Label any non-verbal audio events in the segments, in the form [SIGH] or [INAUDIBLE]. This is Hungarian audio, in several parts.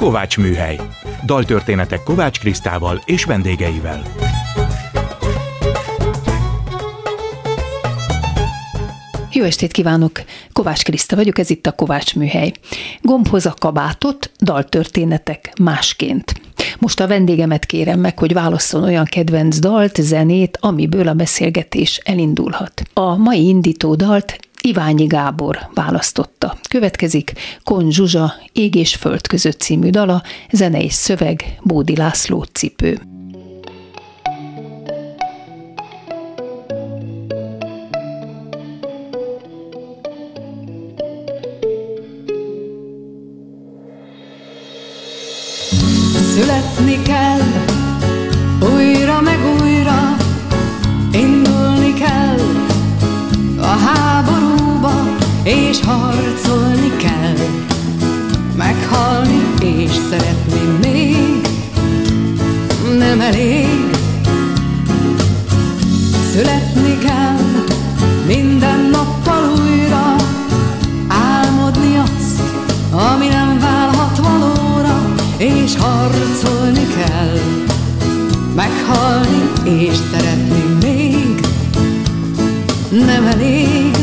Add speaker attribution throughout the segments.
Speaker 1: Kovács Műhely. Daltörténetek Kovács Krisztával és vendégeivel.
Speaker 2: Jó estét kívánok! Kovács Kriszta vagyok, ez itt a Kovács Műhely. Gombhoz a kabátot, daltörténetek másként. Most a vendégemet kérem meg, hogy válasszon olyan kedvenc dalt, zenét, amiből a beszélgetés elindulhat. A mai indító dalt Iványi Gábor választotta. Következik Kon Zsuzsa Ég és Föld között című dala, zene és szöveg Bódi László cipő.
Speaker 3: Születni kell és harcolni kell, meghalni és szeretni még nem elég. Születni kell minden nappal újra, álmodni azt, ami nem válhat valóra, és harcolni kell, meghalni és szeretni még nem elég.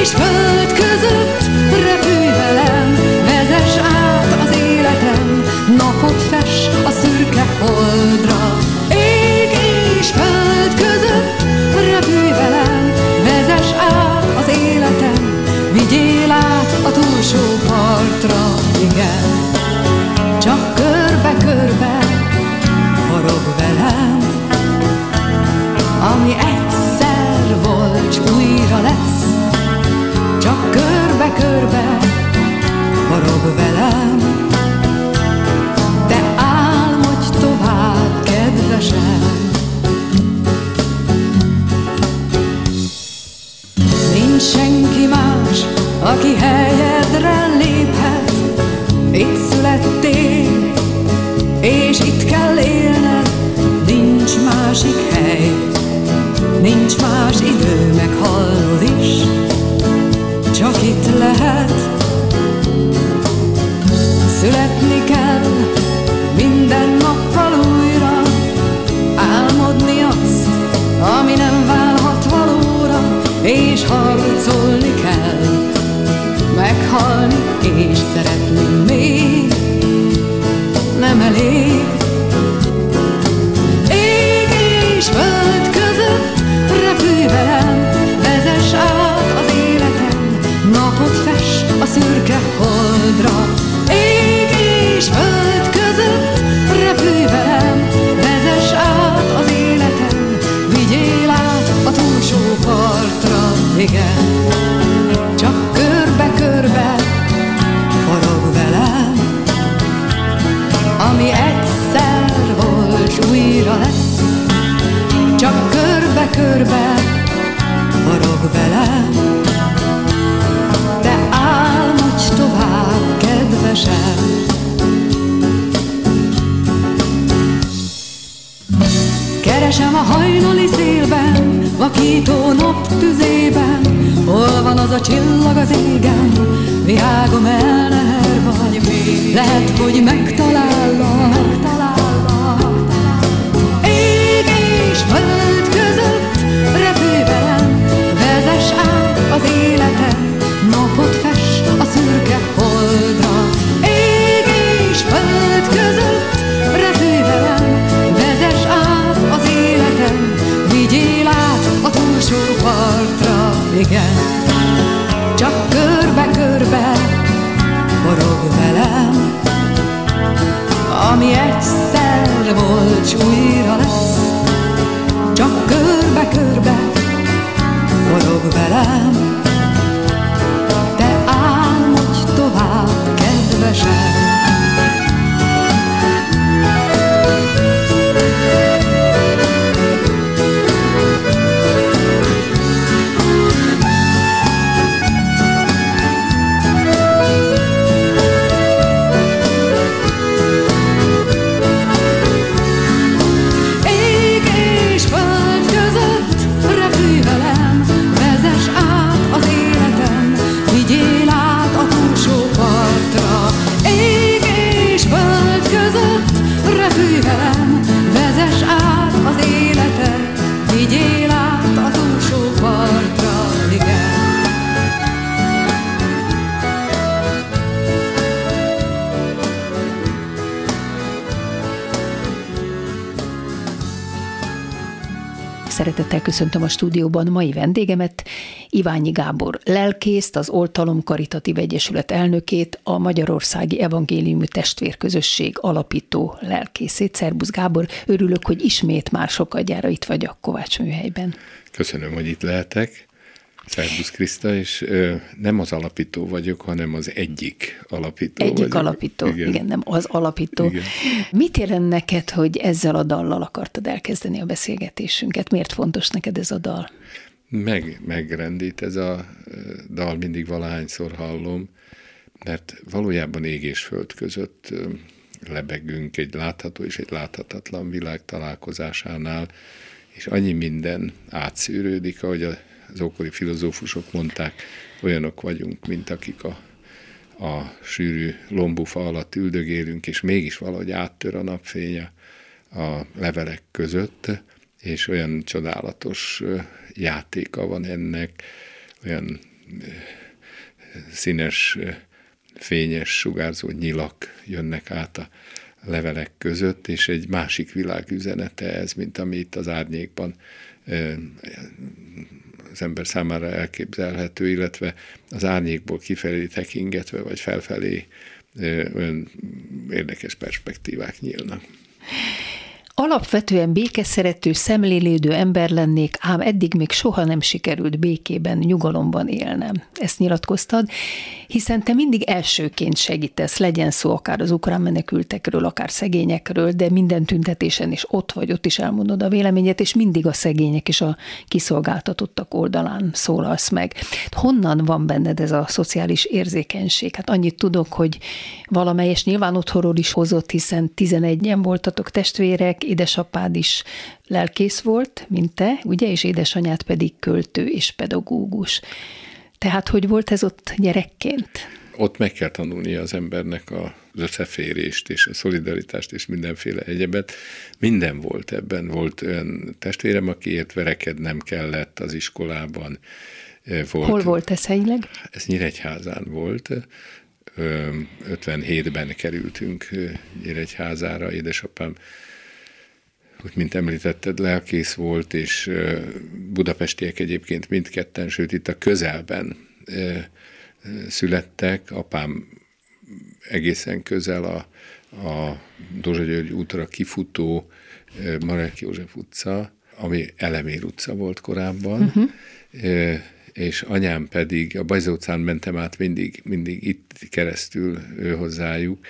Speaker 3: És föld között repülj velem, vezess át az életem, napot fes a szürke holdra. Ég és föld között repülj velem, vezess át az életem, vigyél át a túlsó partra, igen. Csak körbe-körbe forog velem, ami egyszer körbe-körbe forog velem, de álmodj tovább, kedvesem. Nincs senki más, aki helyedre léphet, itt születtél, és itt kell élned, nincs másik hely, nincs más idő, meghallod is, csak itt lehet. Születni kell minden nappal újra, álmodni azt, ami nem válhat valóra, és harcolni kell, meghalni és szeretni még nem elég. Partra, Lehet, hogy megtalállak, egyszer volt, s újra lesz. Csak körbe-körbe forog velem, vigyél át a túlsó partra. Ég és föld között repülj velem, át az életet, vigyél át a túlsó partra, igen.
Speaker 2: Szeretettel köszöntöm a stúdióban mai vendégemet, Iványi Gábor lelkészt, az Oltalom Karitatív Egyesület elnökét, a Magyarországi Evangéliumű Testvérközösség alapító lelkészét. Szerbusz Gábor, örülök, hogy ismét már sokadjára itt vagy a Kovács műhelyben.
Speaker 4: Köszönöm, hogy itt lehetek. Szerbusz Kriszta, és ö, nem az alapító vagyok, hanem az egyik alapító
Speaker 2: Egyik
Speaker 4: vagyok.
Speaker 2: alapító, igen. igen, nem az alapító. Igen. Mit jelent neked, hogy ezzel a dallal akartad elkezdeni a beszélgetésünket? Miért fontos neked ez a dal?
Speaker 4: Meg, megrendít ez a dal, mindig valahányszor hallom, mert valójában ég és föld között lebegünk egy látható és egy láthatatlan világ találkozásánál, és annyi minden átszűrődik, ahogy az ókori filozófusok mondták, olyanok vagyunk, mint akik a, a sűrű lombufa alatt üldögélünk, és mégis valahogy áttör a napfény a levelek között, és olyan csodálatos játéka van ennek, olyan színes, fényes, sugárzó nyilak jönnek át a levelek között, és egy másik világ üzenete ez, mint ami itt az árnyékban az ember számára elképzelhető, illetve az árnyékból kifelé tekingetve, vagy felfelé olyan érdekes perspektívák nyílnak.
Speaker 2: Alapvetően békeszerető, szemlélődő ember lennék, ám eddig még soha nem sikerült békében, nyugalomban élnem. Ezt nyilatkoztad, hiszen te mindig elsőként segítesz, legyen szó akár az ukrán menekültekről, akár szegényekről, de minden tüntetésen is ott vagy, ott is elmondod a véleményet, és mindig a szegények és a kiszolgáltatottak oldalán szólalsz meg. Honnan van benned ez a szociális érzékenység? Hát annyit tudok, hogy valamelyes nyilván otthonról is hozott, hiszen 11-en voltatok testvérek, édesapád is lelkész volt, mint te, ugye, és édesanyád pedig költő és pedagógus. Tehát hogy volt ez ott gyerekként?
Speaker 4: Ott meg kell tanulnia az embernek az összeférést és a szolidaritást és mindenféle egyebet. Minden volt ebben. Volt olyan testvérem, akiért verekednem kellett az iskolában.
Speaker 2: Volt, Hol volt ez helyileg?
Speaker 4: Ez Nyíregyházán volt. 57-ben kerültünk Nyíregyházára, édesapám úgy, mint említetted, lelkész volt, és budapestiek egyébként mindketten, sőt itt a közelben születtek. Apám egészen közel a, a Dózsa György útra kifutó Marek József utca, ami Elemér utca volt korábban, uh-huh. és anyám pedig, a Bajza utcán mentem át mindig, mindig itt keresztül hozzájuk,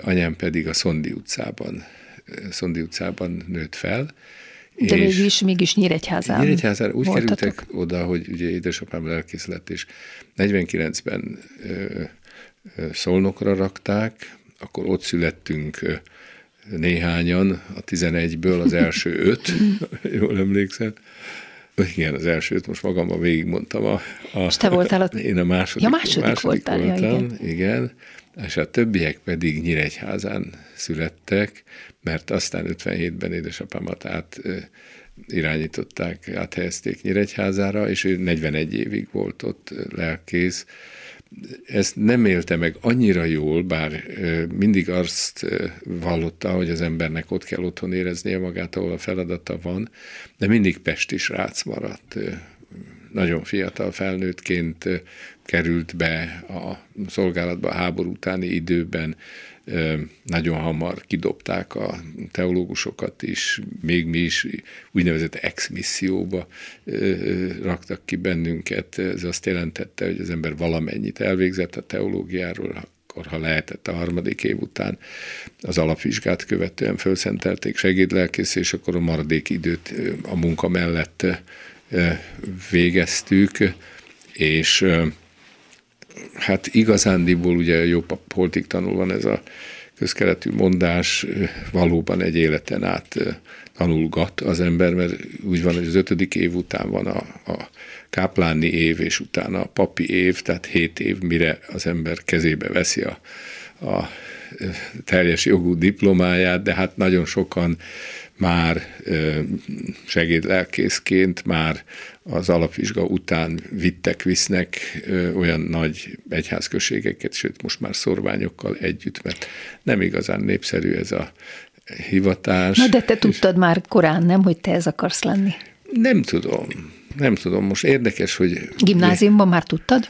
Speaker 4: anyám pedig a Szondi utcában Szondi utcában nőtt fel.
Speaker 2: De és mégis, mégis Nyíregyházán
Speaker 4: Nyíregyházán úgy voltatok. kerültek oda, hogy ugye édesapám lelkész lett, és 49-ben ö, ö, Szolnokra rakták, akkor ott születtünk ö, néhányan, a 11-ből az első [LAUGHS] öt, jól emlékszem. Igen, az első öt, most magamban végigmondtam. A,
Speaker 2: a, és te voltál ott?
Speaker 4: Én a második,
Speaker 2: ja, második, második voltál, voltam, ja, igen.
Speaker 4: igen. És a többiek pedig Nyíregyházán születtek, mert aztán 57-ben édesapámat át irányították, áthelyezték Nyíregyházára, és ő 41 évig volt ott lelkész. Ezt nem élte meg annyira jól, bár mindig azt vallotta, hogy az embernek ott kell otthon éreznie magát, ahol a feladata van, de mindig Pesti srác maradt. Nagyon fiatal felnőttként került be a szolgálatba a háború utáni időben, nagyon hamar kidobták a teológusokat is, még mi is úgynevezett ex-misszióba raktak ki bennünket. Ez azt jelentette, hogy az ember valamennyit elvégzett a teológiáról, akkor, ha lehetett a harmadik év után az alapvizsgát követően felszentelték segédlelkész, és akkor a maradék időt a munka mellett végeztük, és hát igazándiból ugye jó politik tanul van ez a közkeletű mondás, valóban egy életen át tanulgat az ember, mert úgy van, hogy az ötödik év után van a, a kápláni év, és utána a papi év, tehát hét év, mire az ember kezébe veszi a, a teljes jogú diplomáját, de hát nagyon sokan már segédlelkészként, már az alapvizsga után vittek, visznek olyan nagy egyházközségeket, sőt most már szorványokkal együtt, mert nem igazán népszerű ez a hivatás.
Speaker 2: Na de te tudtad már korán, nem, hogy te ez akarsz lenni?
Speaker 4: Nem tudom. Nem tudom. Most érdekes, hogy...
Speaker 2: Gimnáziumban már tudtad?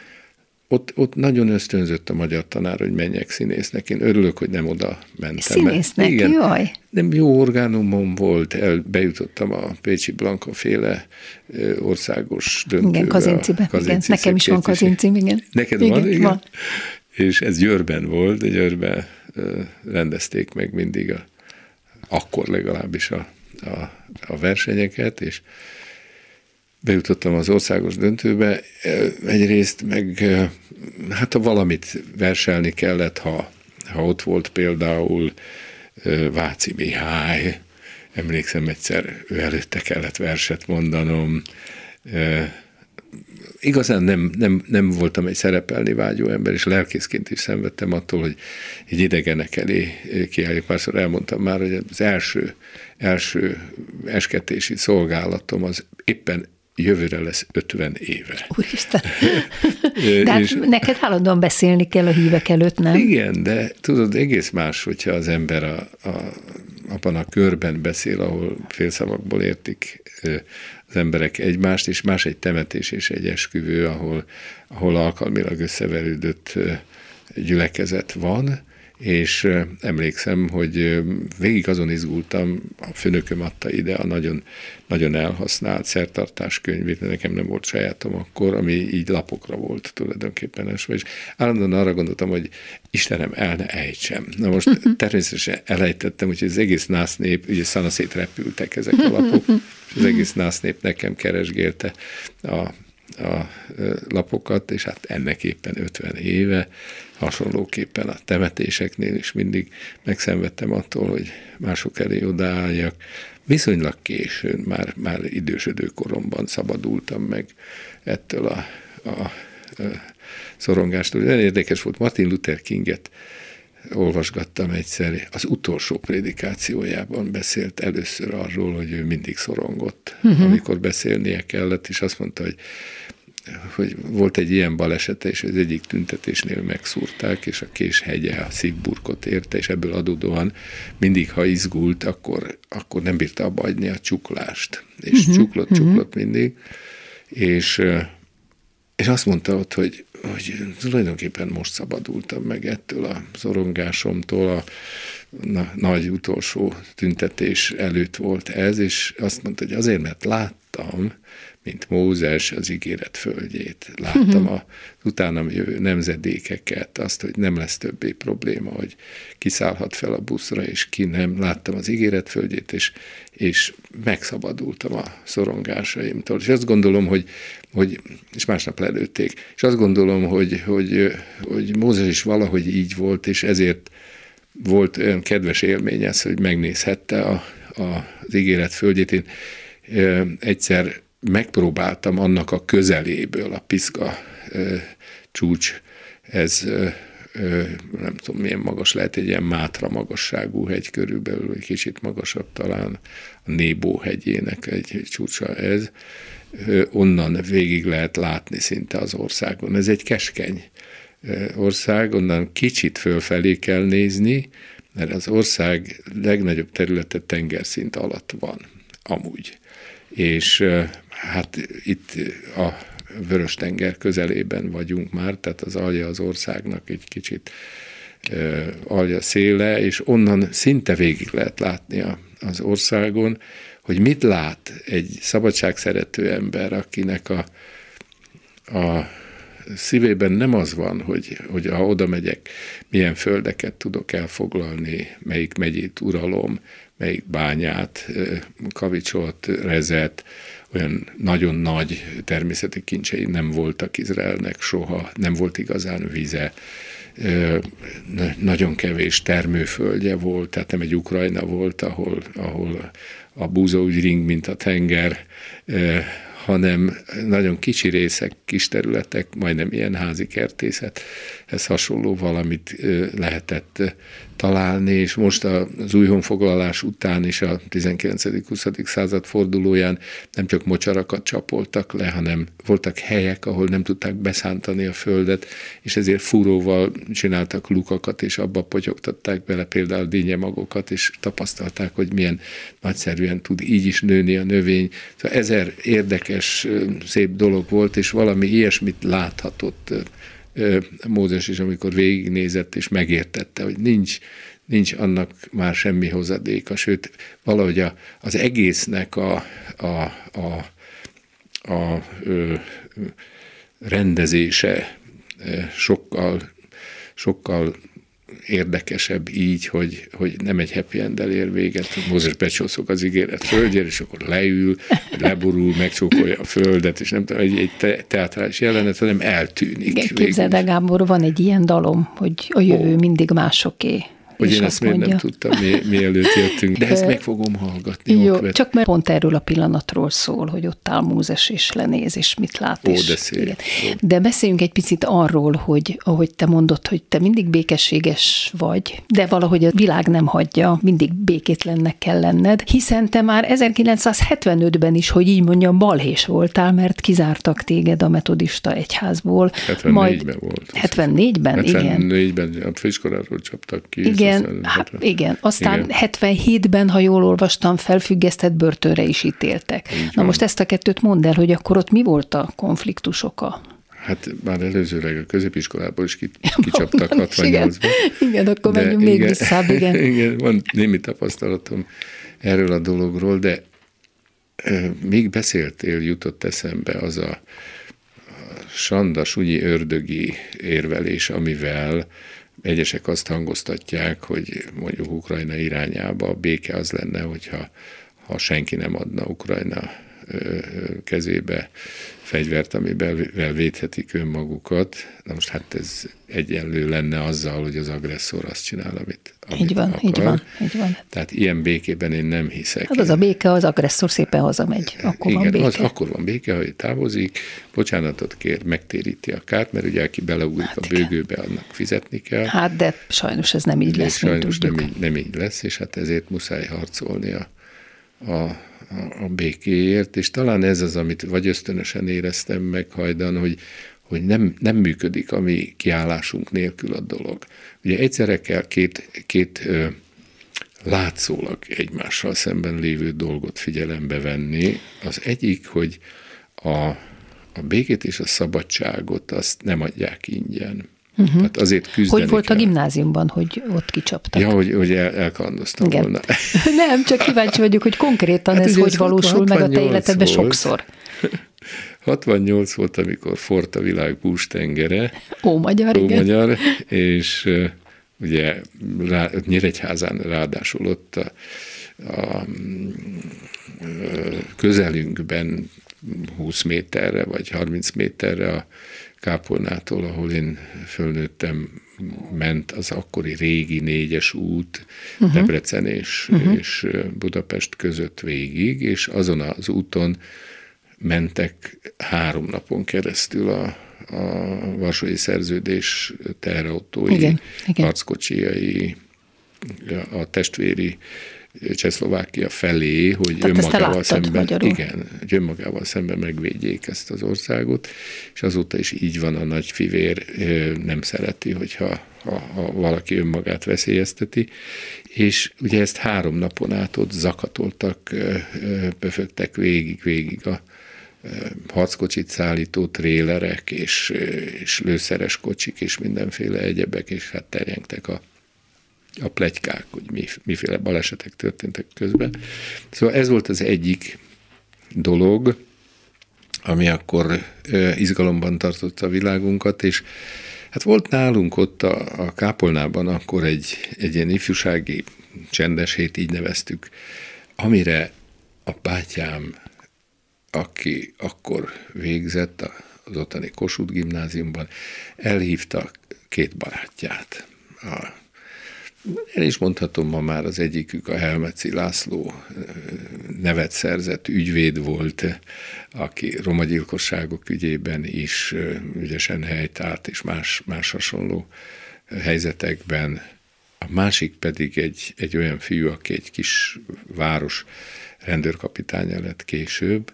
Speaker 4: Ott, ott nagyon ösztönzött a magyar tanár, hogy menjek színésznek. Én örülök, hogy nem oda mentem.
Speaker 2: Színésznek, igen, jaj.
Speaker 4: Nem jó orgánumom volt, el, bejutottam a Pécsi Blanka féle országos döntőbe.
Speaker 2: Igen, Kazincibe. igen. Nekem is van Kazincim, igen.
Speaker 4: Neked igen, van? Igen. Van. És ez Győrben volt, Győrben rendezték meg mindig a, akkor legalábbis a, a, a versenyeket, és bejutottam az országos döntőbe, egyrészt meg hát ha valamit verselni kellett, ha, ha ott volt például Váci Mihály, emlékszem egyszer, ő előtte kellett verset mondanom, igazán nem, nem, nem voltam egy szerepelni vágyó ember, és lelkészként is szenvedtem attól, hogy egy idegenek elé kiállni. Párszor elmondtam már, hogy az első, első esketési szolgálatom az éppen jövőre lesz 50 éve.
Speaker 2: Úristen. [LAUGHS] de hát és, neked állandóan beszélni kell a hívek előtt, nem?
Speaker 4: Igen, de tudod, egész más, hogyha az ember a, a, abban a körben beszél, ahol félszavakból értik az emberek egymást, és más egy temetés és egy esküvő, ahol, ahol alkalmilag összeverődött gyülekezet van, és emlékszem, hogy végig azon izgultam, a főnököm adta ide a nagyon, nagyon elhasznált szertartás könyvét, nekem nem volt sajátom akkor, ami így lapokra volt tulajdonképpen esve, és állandóan arra gondoltam, hogy Istenem, el ne ejtsem. Na most [LAUGHS] természetesen elejtettem, hogy az egész nász nép, ugye szanaszét repültek ezek a lapok, és az egész nász nép nekem keresgélte a a lapokat, és hát ennek éppen 50 éve, hasonlóképpen a temetéseknél is mindig megszenvedtem attól, hogy mások elé odaálljak. Viszonylag későn, már, már idősödő koromban szabadultam meg ettől a, a, a szorongástól. Nagyon érdekes volt, Martin Luther Kinget olvasgattam egyszer, az utolsó prédikációjában beszélt először arról, hogy ő mindig szorongott, uh-huh. amikor beszélnie kellett, és azt mondta, hogy hogy volt egy ilyen balesete, és az egyik tüntetésnél megszúrták, és a késhegye a szívburkot érte, és ebből adódóan mindig, ha izgult, akkor, akkor nem bírta abba adni a csuklást. És uh-huh, csuklott, csuklott uh-huh. mindig. És, és azt mondta ott, hogy, hogy tulajdonképpen most szabadultam meg ettől a szorongásomtól, a na, nagy utolsó tüntetés előtt volt ez, és azt mondta, hogy azért, mert láttam, mint Mózes az ígéret földjét. Láttam a utána jövő nemzedékeket, azt, hogy nem lesz többé probléma, hogy kiszállhat fel a buszra, és ki nem. Láttam az ígéret földjét, és, és megszabadultam a szorongásaimtól. És azt gondolom, hogy, hogy és másnap lelőtték, és azt gondolom, hogy, hogy, hogy Mózes is valahogy így volt, és ezért volt olyan kedves élmény ez, hogy megnézhette a, a, az ígéret földjét. Én egyszer megpróbáltam annak a közeléből, a Piszka csúcs, ez nem tudom milyen magas lehet, egy ilyen mátra magasságú hegy körülbelül, egy kicsit magasabb talán, a Nébó hegyének egy, csúcsa ez, onnan végig lehet látni szinte az országon. Ez egy keskeny ország, onnan kicsit fölfelé kell nézni, mert az ország legnagyobb területe tengerszint alatt van, amúgy. És hát itt a Vörös-tenger közelében vagyunk már, tehát az alja az országnak egy kicsit alja széle, és onnan szinte végig lehet látni az országon, hogy mit lát egy szabadságszerető ember, akinek a, a szívében nem az van, hogy, hogy ha oda megyek, milyen földeket tudok elfoglalni, melyik megyét uralom, melyik bányát, kavicsot, rezet, olyan nagyon nagy természeti kincsei nem voltak Izraelnek soha, nem volt igazán vize, nagyon kevés termőföldje volt, tehát nem egy Ukrajna volt, ahol, ahol a búza úgy ring, mint a tenger, hanem nagyon kicsi részek, kis területek, majdnem ilyen házi kertészethez hasonló valamit lehetett találni, és most az új honfoglalás után is a 19-20. század fordulóján nem csak mocsarakat csapoltak le, hanem voltak helyek, ahol nem tudták beszántani a földet, és ezért fúróval csináltak lukakat, és abba potyogtatták bele például dínyemagokat, és tapasztalták, hogy milyen nagyszerűen tud így is nőni a növény. Szóval ezer érdekes, szép dolog volt, és valami ilyesmit láthatott Mózes is, amikor végignézett és megértette, hogy nincs, nincs annak már semmi hozadéka, sőt, valahogy a, az egésznek a, a, a, a a rendezése sokkal, sokkal érdekesebb így, hogy, hogy nem egy happy end ér véget, Mózes becsószok az ígéret földjére, és akkor leül, leborul, megcsókolja a földet, és nem tudom, egy, egy te, teatrális jelenet, hanem eltűnik.
Speaker 2: Igen, képzeld el, Gábor, van egy ilyen dalom, hogy a jövő oh. mindig másoké
Speaker 4: hogy én ezt miért nem tudtam, mi, mielőtt jöttünk, de ezt meg fogom hallgatni.
Speaker 2: Jó, okvet. csak mert pont erről a pillanatról szól, hogy ott áll Mózes és lenéz, és mit lát.
Speaker 4: Ó,
Speaker 2: és,
Speaker 4: de szép. Igen.
Speaker 2: De beszéljünk egy picit arról, hogy ahogy te mondod, hogy te mindig békességes vagy, de valahogy a világ nem hagyja, mindig békétlennek kell lenned, hiszen te már 1975-ben is, hogy így mondjam, balhés voltál, mert kizártak téged a metodista egyházból.
Speaker 4: 74-ben majd, volt.
Speaker 2: 74-ben, 74-ben igen.
Speaker 4: 74-ben a főiskoláról csaptak ki.
Speaker 2: Igen, igen, hát, igen. Aztán igen. 77-ben, ha jól olvastam, felfüggesztett börtönre is ítéltek. Így Na van. most ezt a kettőt mondd el, hogy akkor ott mi volt a konfliktus oka?
Speaker 4: Hát már előzőleg a középiskolából is [LAUGHS] kicsaptak 68-ban.
Speaker 2: Igen, igen akkor menjünk még vissza, igen. [LAUGHS]
Speaker 4: igen, van némi tapasztalatom erről a dologról, de még beszéltél, jutott eszembe az a, a Sanda Sunyi ördögi érvelés, amivel Egyesek azt hangoztatják, hogy mondjuk Ukrajna irányába a béke az lenne, hogyha ha senki nem adna Ukrajna kezébe fegyvert, amivel védhetik önmagukat. Na most hát ez egyenlő lenne azzal, hogy az agresszor azt csinál, amit,
Speaker 2: így van,
Speaker 4: akar.
Speaker 2: így van, így van.
Speaker 4: Tehát ilyen békében én nem hiszek.
Speaker 2: Hát az a béke, az agresszor szépen hazamegy, akkor
Speaker 4: Igen,
Speaker 2: van béke.
Speaker 4: Az, akkor van béke, hogy távozik, bocsánatot kér, megtéríti a kárt, mert ugye aki beleugrik hát a bőgőbe, annak fizetni kell.
Speaker 2: Hát de sajnos ez nem így lesz,
Speaker 4: Sajnos nem így, nem így lesz, és hát ezért muszáj harcolni a, a a, a békéért, és talán ez az, amit vagy ösztönösen éreztem meg hajdan, hogy, hogy nem, nem működik a mi kiállásunk nélkül a dolog. Ugye egyszerre kell két, két ö, látszólag egymással szemben lévő dolgot figyelembe venni. Az egyik, hogy a, a békét és a szabadságot azt nem adják ingyen. Uh-huh. Tehát azért küzdeni
Speaker 2: Hogy volt
Speaker 4: kell.
Speaker 2: a gimnáziumban, hogy ott kicsaptak?
Speaker 4: Ja, hogy, hogy el, elkalandoztam Igen. volna. [LAUGHS]
Speaker 2: Nem, csak kíváncsi vagyok, hogy konkrétan hát ez hogy valósul meg a te életedben sokszor. [LAUGHS]
Speaker 4: 68 volt, amikor fort a világ bústengere.
Speaker 2: Ó, magyar,
Speaker 4: Ó,
Speaker 2: igen.
Speaker 4: magyar, és ugye rá, Nyíregyházán ráadásul ott a, a közelünkben 20 méterre vagy 30 méterre a Kápolnától, ahol én fölnőttem, ment az akkori régi négyes út uh-huh. Debrecen és, uh-huh. és Budapest között végig, és azon az úton mentek három napon keresztül a, a Varsói Szerződés teherautói, igen, igen. harckocsiai, a testvéri Csehszlovákia felé, hogy Tehát önmagával szemben, magyarul. igen, hogy önmagával szemben megvédjék ezt az országot, és azóta is így van a nagy fivér, nem szereti, hogyha ha, ha valaki önmagát veszélyezteti, és ugye ezt három napon át ott zakatoltak, pöfögtek végig, végig a harckocsit szállító trélerek, és, és lőszeres kocsik, és mindenféle egyebek, és hát terjengtek a a plegykák, hogy mi, miféle balesetek történtek közben. Szóval ez volt az egyik dolog, ami akkor izgalomban tartotta a világunkat, és hát volt nálunk ott a, a Kápolnában akkor egy, egy ilyen ifjúsági csendes hét, így neveztük, amire a bátyám, aki akkor végzett az ottani Kossuth gimnáziumban, elhívta két barátját, a el is mondhatom ma már az egyikük, a Helmeci László nevet szerzett ügyvéd volt, aki romagyilkosságok ügyében is ügyesen helytárt, és más, más hasonló helyzetekben. A másik pedig egy, egy olyan fiú, aki egy kis város rendőrkapitánya lett később,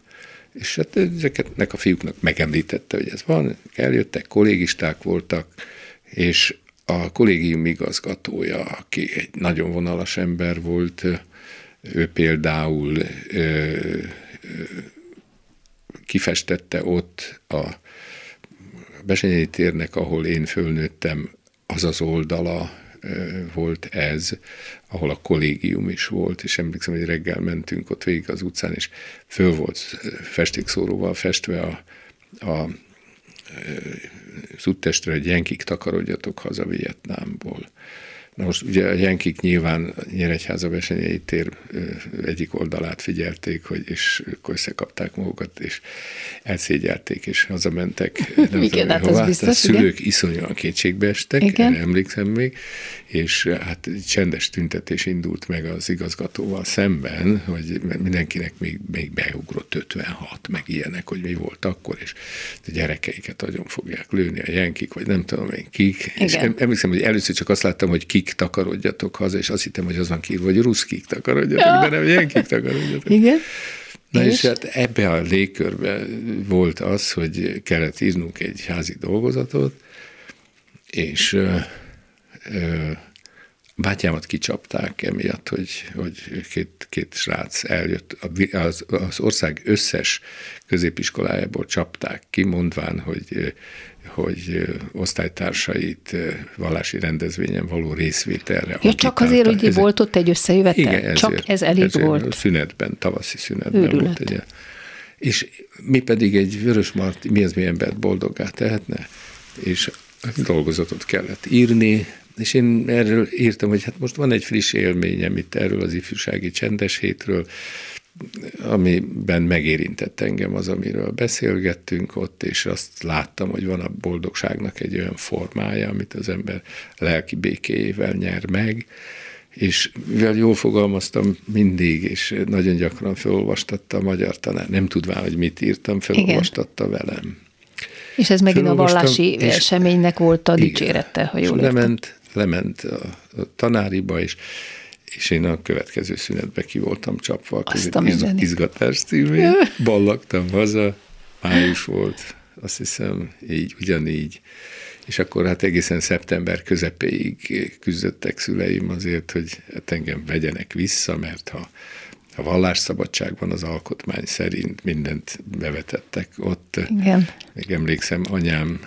Speaker 4: és hát ezeknek a fiúknak megemlítette, hogy ez van, eljöttek, kollégisták voltak, és a kollégium igazgatója, aki egy nagyon vonalas ember volt, ő például ö, ö, kifestette ott a Besenyei térnek, ahol én fölnőttem, az az oldala volt ez, ahol a kollégium is volt, és emlékszem, hogy reggel mentünk ott végig az utcán, és föl volt festékszóróval festve a, a az úttestre, hogy jenkik takarodjatok haza Vietnámból. Most ugye a jenkik nyilván Nyíregyháza versenyei tér egyik oldalát figyelték, hogy, és akkor összekapták magukat, és elszégyelték, és hazamentek. [LAUGHS]
Speaker 2: Nem igen, tudom, hát hová. Biztos,
Speaker 4: a szülők igen. iszonyúan kétségbe estek, igen. erre emlékszem még, és hát csendes tüntetés indult meg az igazgatóval szemben, hogy mindenkinek még, még beugrott 56, meg ilyenek, hogy mi volt akkor, és a gyerekeiket nagyon fogják lőni a jenkik, vagy nem tudom én kik. Igen. És emlékszem, hogy először csak azt láttam, hogy kik takarodjatok haza, és azt hittem, hogy az van kívül, hogy ruszkik takarodjatok, ja. de nem jenkik takarodjatok.
Speaker 2: Igen.
Speaker 4: Na és? és hát ebbe a légkörbe volt az, hogy kellett írnunk egy házi dolgozatot, és ö, ö, bátyámat kicsapták emiatt, hogy, hogy két, két srác eljött, az, az ország összes középiskolájából csapták ki, mondván, hogy hogy osztálytársait vallási rendezvényen való részvételre.
Speaker 2: Ja, csak azért, hogy ez volt ott egy összejövetel? Igen, ezért, csak ez elég ezért volt?
Speaker 4: Szünetben, tavaszi szünetben Őrület. volt egy És mi pedig egy vörös mart, mi az mi embert boldoggá tehetne, és dolgozatot kellett írni, és én erről írtam, hogy hát most van egy friss élményem itt erről az ifjúsági csendes hétről, amiben megérintett engem az, amiről beszélgettünk ott, és azt láttam, hogy van a boldogságnak egy olyan formája, amit az ember lelki békéjével nyer meg, és mivel jól fogalmaztam mindig, és nagyon gyakran felolvastatta a magyar tanár, nem tudván, hogy mit írtam, felolvastatta Igen. velem.
Speaker 2: És ez megint a vallási eseménynek volt a dicsérete, ha jól
Speaker 4: lement, lement a, a tanáriba, és és én a következő szünetbe ki voltam csapva a iz, izgatás címén, [LAUGHS] ballagtam haza, május volt, azt hiszem, így, ugyanígy. És akkor hát egészen szeptember közepéig küzdöttek szüleim azért, hogy hát engem vegyenek vissza, mert ha a vallásszabadság van az alkotmány szerint, mindent bevetettek ott.
Speaker 2: Igen.
Speaker 4: Még emlékszem, anyám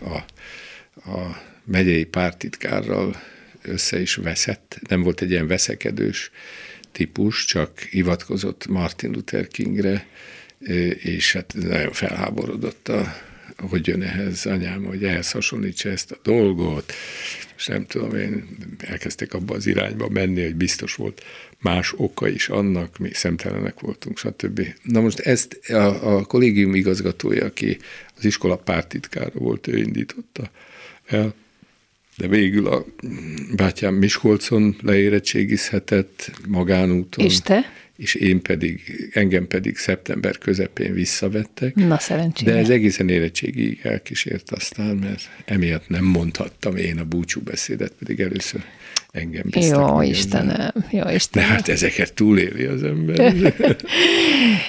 Speaker 4: a, a megyei pártitkárral össze is veszett, nem volt egy ilyen veszekedős típus, csak hivatkozott Martin Luther Kingre, és hát nagyon felháborodott a, hogy jön ehhez anyám, hogy ehhez hasonlítsa ezt a dolgot, és nem tudom, én elkezdtek abba az irányba menni, hogy biztos volt más oka is annak, mi szemtelenek voltunk, stb. Na most ezt a, a kollégium igazgatója, aki az iskola pártitkára volt, ő indította el, de végül a bátyám Miskolcon leérettségizhetett magánúton.
Speaker 2: És te?
Speaker 4: És én pedig, engem pedig szeptember közepén visszavettek.
Speaker 2: Na szerencsére.
Speaker 4: De ez egészen érettségig elkísért aztán, mert emiatt nem mondhattam én a búcsú beszédet, pedig először engem
Speaker 2: bíztak Jó Istenem, jó Istenem.
Speaker 4: De hát ezeket túléli az ember. [LAUGHS]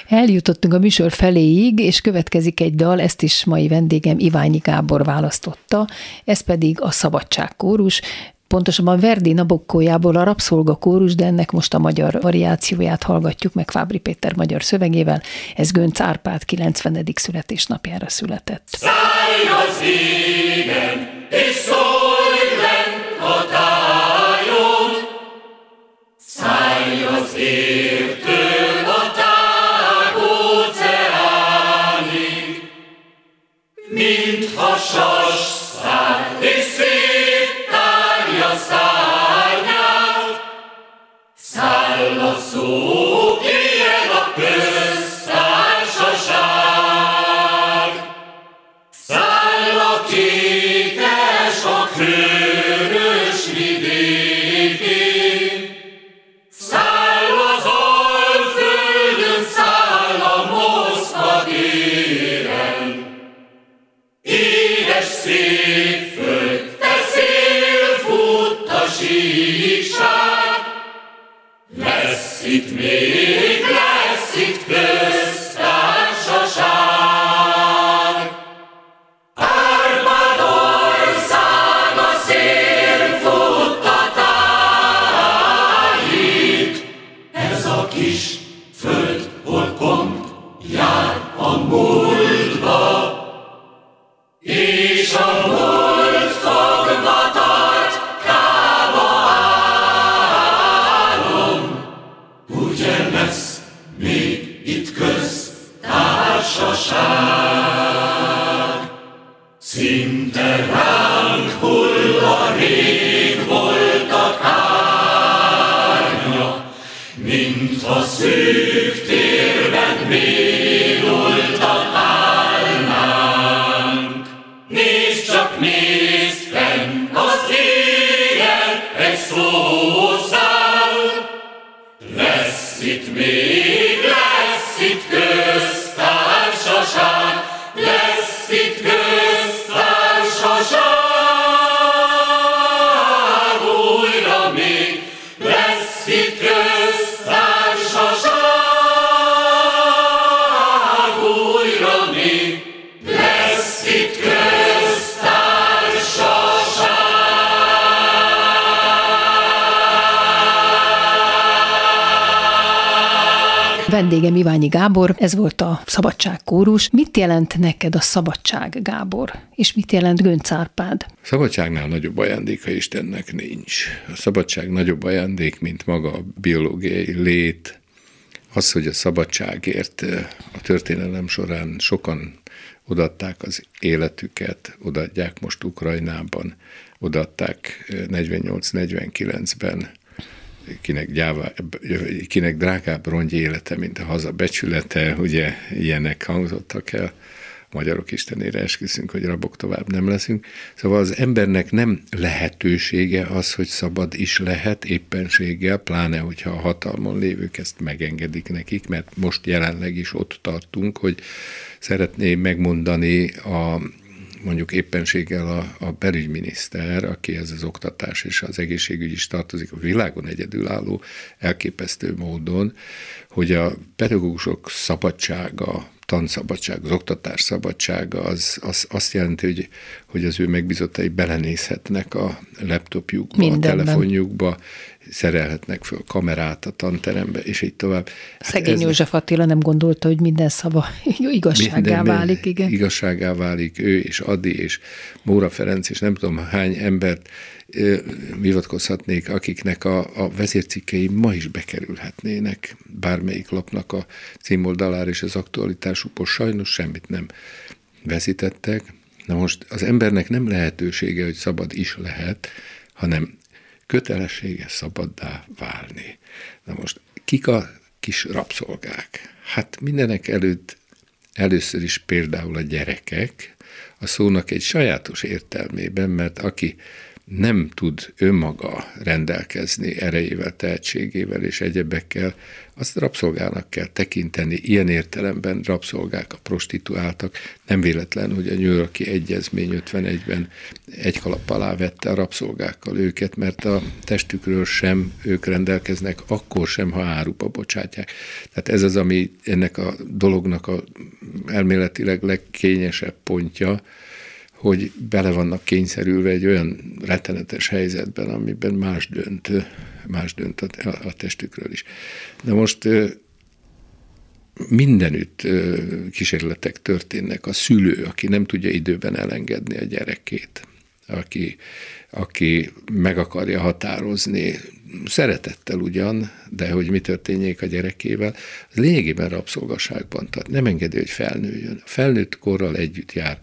Speaker 2: Eljutottunk a műsor feléig, és következik egy dal, ezt is mai vendégem Iványi Gábor választotta, ez pedig a Szabadságkórus, pontosabban Verdi Nabokkójából a rabszolga kórus, de ennek most a magyar variációját hallgatjuk meg Fábri Péter magyar szövegével. Ez Gönc Árpád 90. születésnapjára született.
Speaker 5: Szállj az égen, és szólj Shall Lesz itt még,
Speaker 2: Mit jelent neked a szabadság, Gábor? És mit jelent Gönc Árpád?
Speaker 4: A szabadságnál nagyobb ajándéka Istennek nincs. A szabadság nagyobb ajándék, mint maga a biológiai lét. Az, hogy a szabadságért a történelem során sokan odaadták az életüket, odaadják most Ukrajnában, odaadták eh, 48-49-ben, kinek, gyáva, kinek drágább rongy élete, mint a haza becsülete, ugye ilyenek hangzottak el. Magyarok istenére esküszünk, hogy rabok tovább nem leszünk. Szóval az embernek nem lehetősége az, hogy szabad is lehet éppenséggel, pláne, hogyha a hatalmon lévők ezt megengedik nekik, mert most jelenleg is ott tartunk, hogy szeretné megmondani a mondjuk éppenséggel a, a belügyminiszter, aki ez az oktatás és az egészségügy is tartozik, a világon egyedülálló, elképesztő módon, hogy a pedagógusok szabadsága, tanszabadság, az oktatás szabadsága, az, az azt jelenti, hogy, hogy az ő megbizottai belenézhetnek a laptopjukba,
Speaker 2: Mindenben.
Speaker 4: a telefonjukba, szerelhetnek föl kamerát a tanterembe, és így tovább. Hát
Speaker 2: Szegény
Speaker 4: ez-
Speaker 2: József Attila nem gondolta, hogy minden szava [LAUGHS] igazságá
Speaker 4: Mindenben
Speaker 2: válik, igen.
Speaker 4: Igazságá válik ő és Adi és Móra Ferenc, és nem tudom hány embert ö, akiknek a, a vezércikkei ma is bekerülhetnének bármelyik lapnak a címoldalára, és az aktualitásukból sajnos semmit nem veszítettek. Na most az embernek nem lehetősége, hogy szabad is lehet, hanem kötelessége szabaddá válni. Na most kik a kis rabszolgák? Hát mindenek előtt először is például a gyerekek, a szónak egy sajátos értelmében, mert aki nem tud önmaga rendelkezni erejével, tehetségével és egyebekkel, azt rabszolgának kell tekinteni. Ilyen értelemben rabszolgák a prostituáltak. Nem véletlen, hogy a New Yorki Egyezmény 51-ben egy kalap alá vette a rabszolgákkal őket, mert a testükről sem ők rendelkeznek, akkor sem, ha áruba bocsátják. Tehát ez az, ami ennek a dolognak a elméletileg legkényesebb pontja, hogy bele vannak kényszerülve egy olyan rettenetes helyzetben, amiben más dönt, más dönt a, a testükről is. De most mindenütt kísérletek történnek. A szülő, aki nem tudja időben elengedni a gyerekét, aki, aki meg akarja határozni, szeretettel ugyan, de hogy mi történjék a gyerekével, az lényegében rabszolgaságban, tehát nem engedi, hogy felnőjön. A felnőtt korral együtt jár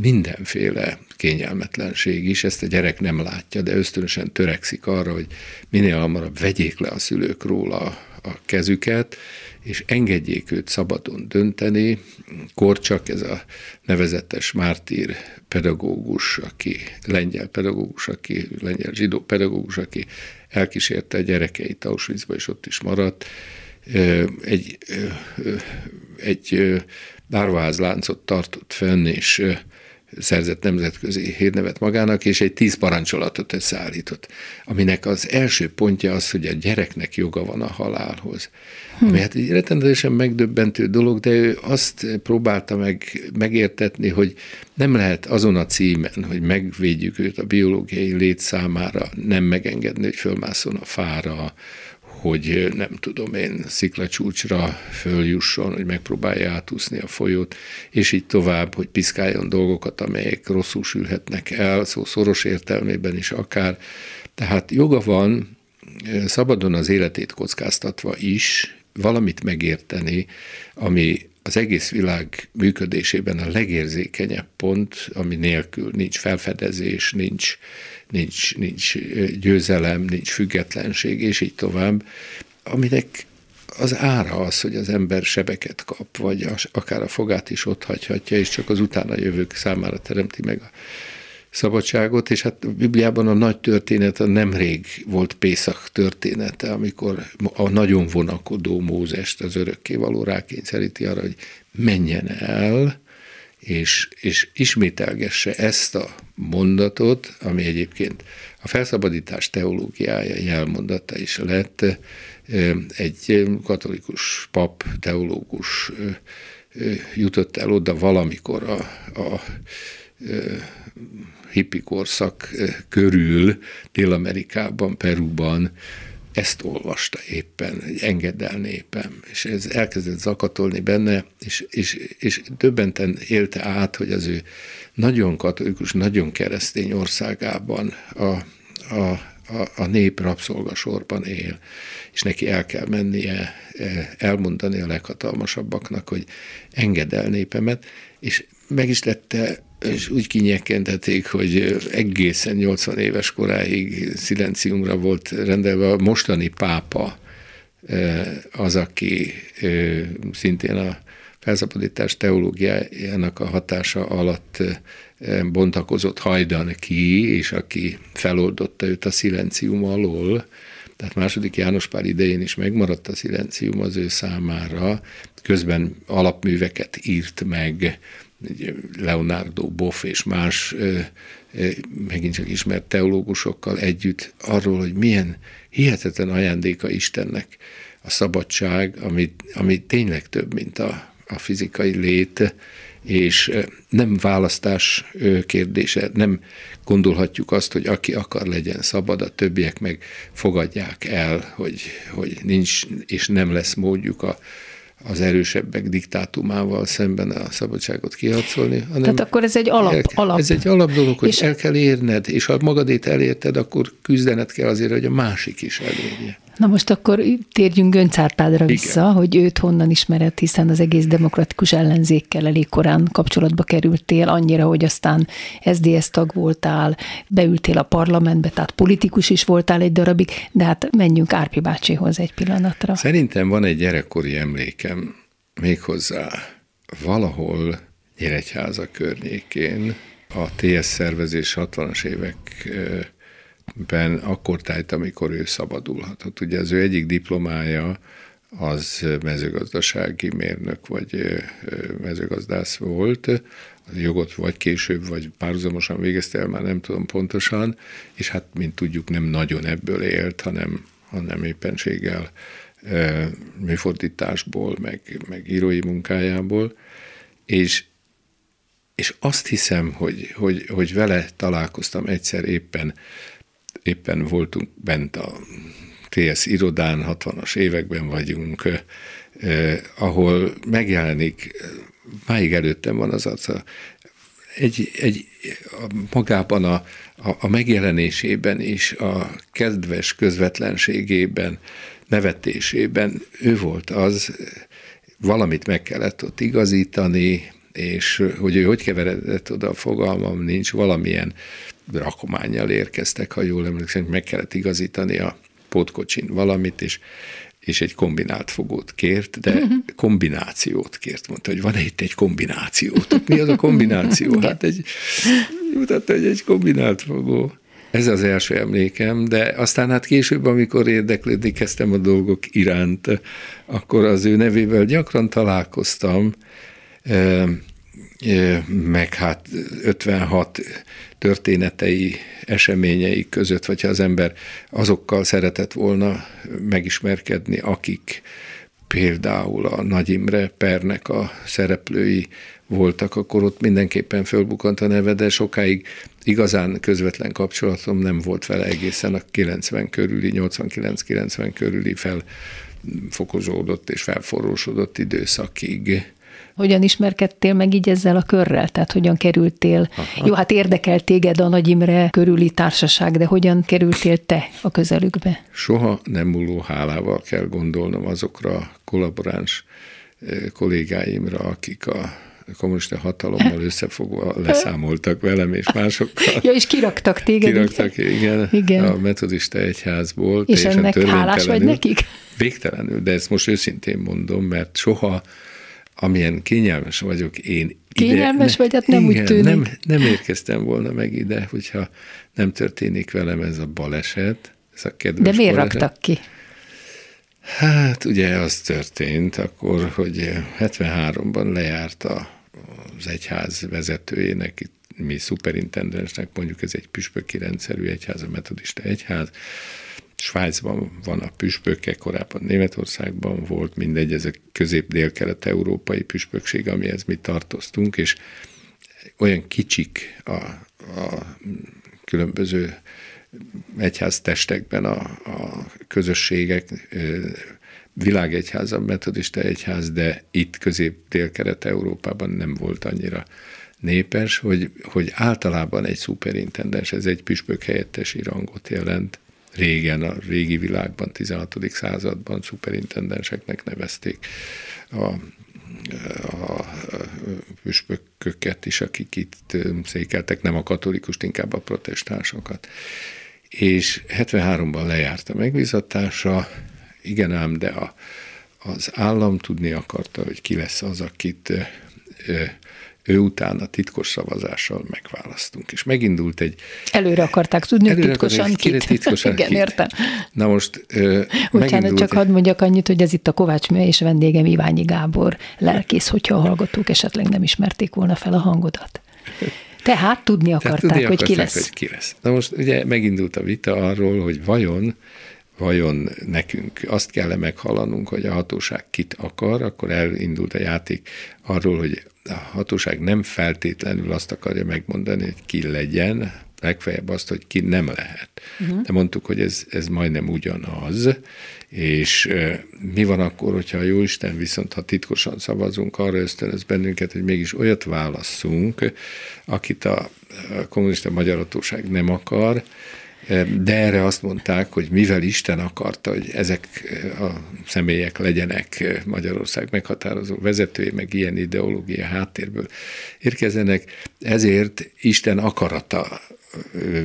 Speaker 4: mindenféle kényelmetlenség is, ezt a gyerek nem látja, de ösztönösen törekszik arra, hogy minél hamarabb vegyék le a szülők róla a kezüket, és engedjék őt szabadon dönteni. Korcsak, ez a nevezetes mártír pedagógus, aki lengyel pedagógus, aki lengyel zsidó pedagógus, aki elkísérte a gyerekeit Auschwitzba, és ott is maradt. Egy, egy árvaházláncot tartott fenn, és szerzett nemzetközi hírnevet magának, és egy tíz parancsolatot összeállított, aminek az első pontja az, hogy a gyereknek joga van a halálhoz. Hm. Ami hát egy rettenetesen megdöbbentő dolog, de ő azt próbálta meg megértetni, hogy nem lehet azon a címen, hogy megvédjük őt a biológiai lét számára, nem megengedni, hogy fölmászon a fára, hogy nem tudom én, sziklacsúcsra följusson, hogy megpróbálja átúszni a folyót, és így tovább, hogy piszkáljon dolgokat, amelyek rosszul sülhetnek el, szó szoros értelmében is akár. Tehát joga van szabadon az életét kockáztatva is valamit megérteni, ami az egész világ működésében a legérzékenyebb pont, ami nélkül nincs felfedezés, nincs, nincs, nincs győzelem, nincs függetlenség, és így tovább, aminek az ára az, hogy az ember sebeket kap, vagy akár a fogát is ott hagyhatja, és csak az utána jövők számára teremti meg a szabadságot, és hát a Bibliában a nagy történet a nemrég volt Pészak története, amikor a nagyon vonakodó Mózest az örökkévaló rákényszeríti arra, hogy menjen el, és, és ismételgesse ezt a mondatot, ami egyébként a felszabadítás teológiája jelmondata is lett, egy katolikus pap, teológus jutott el oda valamikor a, a hippi körül Dél-Amerikában, Perúban, ezt olvasta éppen, egy engedd népem, és ez elkezdett zakatolni benne, és, és, és döbbenten élte át, hogy az ő nagyon katolikus, nagyon keresztény országában a, a, a, a nép rabszolgasorban él, és neki el kell mennie, elmondani a leghatalmasabbaknak, hogy engedd el népemet, és meg is tette és úgy kinyekentették, hogy egészen 80 éves koráig szilenciumra volt rendelve a mostani pápa az, aki szintén a felszabadítás teológiájának a hatása alatt bontakozott hajdan ki, és aki feloldotta őt a szilencium alól, tehát második János Pál idején is megmaradt a szilencium az ő számára, közben alapműveket írt meg, Leonardo Boff és más megint csak ismert teológusokkal együtt arról, hogy milyen hihetetlen ajándéka Istennek a szabadság, ami, ami tényleg több, mint a, a fizikai lét, és nem választás kérdése, nem gondolhatjuk azt, hogy aki akar legyen szabad, a többiek meg fogadják el, hogy, hogy nincs és nem lesz módjuk a, az erősebbek diktátumával szemben a szabadságot kiharcolni.
Speaker 2: Hanem Tehát akkor ez egy alap,
Speaker 4: el,
Speaker 2: alap.
Speaker 4: Ez egy alap dolog, hogy és el kell érned, és ha magadét elérted, akkor küzdened kell azért, hogy a másik is elérje.
Speaker 2: Na most akkor térjünk Gönc Árpádra vissza, Igen. hogy őt honnan ismered, hiszen az egész demokratikus ellenzékkel elég korán kapcsolatba kerültél, annyira, hogy aztán SDS tag voltál, beültél a parlamentbe, tehát politikus is voltál egy darabig, de hát menjünk Árpi bácsihoz egy pillanatra.
Speaker 4: Szerintem van egy gyerekkori emlékem méghozzá valahol Nyíregyháza környékén, a TS szervezés 60-as évek ben akkor tájt, amikor ő szabadulhatott. Ugye az ő egyik diplomája az mezőgazdasági mérnök vagy mezőgazdász volt, jogot vagy később, vagy párhuzamosan végezte el, már nem tudom pontosan, és hát, mint tudjuk, nem nagyon ebből élt, hanem, hanem éppenséggel műfordításból, meg, meg írói munkájából, és, és azt hiszem, hogy, hogy, hogy vele találkoztam egyszer éppen éppen voltunk bent a TS irodán, 60-as években vagyunk, eh, ahol megjelenik, máig előttem van az arca, egy, egy magában a, a, a megjelenésében is, a kedves közvetlenségében, nevetésében ő volt az, valamit meg kellett ott igazítani, és hogy ő hogy keveredett oda, a fogalmam nincs, valamilyen rakományjal érkeztek, ha jól emlékszem, meg kellett igazítani a pótkocsin valamit, és és egy kombinált fogót kért, de uh-huh. kombinációt kért. Mondta, hogy van itt egy kombinációt. Mi az a kombináció? Hát egy, mutatta, hogy egy kombinált fogó. Ez az első emlékem, de aztán hát később, amikor érdeklődni kezdtem a dolgok iránt, akkor az ő nevével gyakran találkoztam, meg hát 56 történetei, eseményei között, vagy ha az ember azokkal szeretett volna megismerkedni, akik például a Nagy Imre pernek a szereplői voltak, akkor ott mindenképpen fölbukant a neve, de sokáig igazán közvetlen kapcsolatom nem volt vele egészen a 90 körüli, 89-90 körüli felfokozódott és felforrósodott időszakig.
Speaker 2: Hogyan ismerkedtél meg így ezzel a körrel? Tehát hogyan kerültél? Aha. Jó, hát érdekel téged a Nagy Imre körüli társaság, de hogyan kerültél te a közelükbe?
Speaker 4: Soha nem múló hálával kell gondolnom azokra a kollaboráns eh, kollégáimra, akik a kommunista hatalommal összefogva [LAUGHS] leszámoltak velem és másokkal.
Speaker 2: Ja, és kiraktak téged.
Speaker 4: Kiraktak, igen, igen, a metodista egyházból.
Speaker 2: És ennek hálás vagy nekik?
Speaker 4: Végtelenül, de ezt most őszintén mondom, mert soha amilyen kényelmes vagyok én
Speaker 2: Kényelmes ide, vagy, hát nem igen, úgy tűnik.
Speaker 4: Nem, nem érkeztem volna meg ide, hogyha nem történik velem ez a baleset, ez a kedves
Speaker 2: De miért
Speaker 4: baleset.
Speaker 2: raktak ki?
Speaker 4: Hát ugye az történt akkor, hogy 73-ban lejárt a, az egyház vezetőjének, itt mi szuperintendensnek mondjuk ez egy püspöki rendszerű egyház, a metodista egyház, Svájcban van a püspöke, korábban Németországban volt, mindegy, ez a közép-dél-kelet-európai püspökség, amihez mi tartoztunk, és olyan kicsik a, a különböző egyháztestekben a, a közösségek, világegyház, a metodista egyház, de itt közép-dél-kelet-európában nem volt annyira népes, hogy, hogy általában egy szuperintendens, ez egy püspök helyettesi rangot jelent, régen, a régi világban, 16. században szuperintendenseknek nevezték a, a püspököket is, akik itt székeltek, nem a katolikust, inkább a protestánsokat. És 73-ban lejárt a megbízatása, igen ám, de a, az állam tudni akarta, hogy ki lesz az, akit ő utána titkos szavazással megválasztunk. És megindult egy...
Speaker 2: Előre akarták tudni, hogy titkosan kit.
Speaker 4: Titkosan
Speaker 2: Igen,
Speaker 4: kit.
Speaker 2: értem.
Speaker 4: Na most...
Speaker 2: Bocsánat, csak hadd mondjak annyit, hogy ez itt a Kovács Műhely és vendégem Iványi Gábor lelkész, hogyha a hallgatók esetleg nem ismerték volna fel a hangodat. Tehát tudni akarták, Tehát tudni hogy ki lesz. Hogy
Speaker 4: ki lesz. Na most ugye megindult a vita arról, hogy vajon vajon nekünk azt kell -e meghallanunk, hogy a hatóság kit akar, akkor elindult a játék arról, hogy a hatóság nem feltétlenül azt akarja megmondani, hogy ki legyen, legfeljebb azt, hogy ki nem lehet. Uh-huh. De mondtuk, hogy ez, ez majdnem ugyanaz, és e, mi van akkor, hogyha a Jóisten viszont, ha titkosan szavazunk, arra ösztönöz bennünket, hogy mégis olyat válasszunk, akit a, a kommunista magyar hatóság nem akar, de erre azt mondták, hogy mivel Isten akarta, hogy ezek a személyek legyenek Magyarország meghatározó vezetői, meg ilyen ideológia háttérből érkezenek, ezért Isten akarata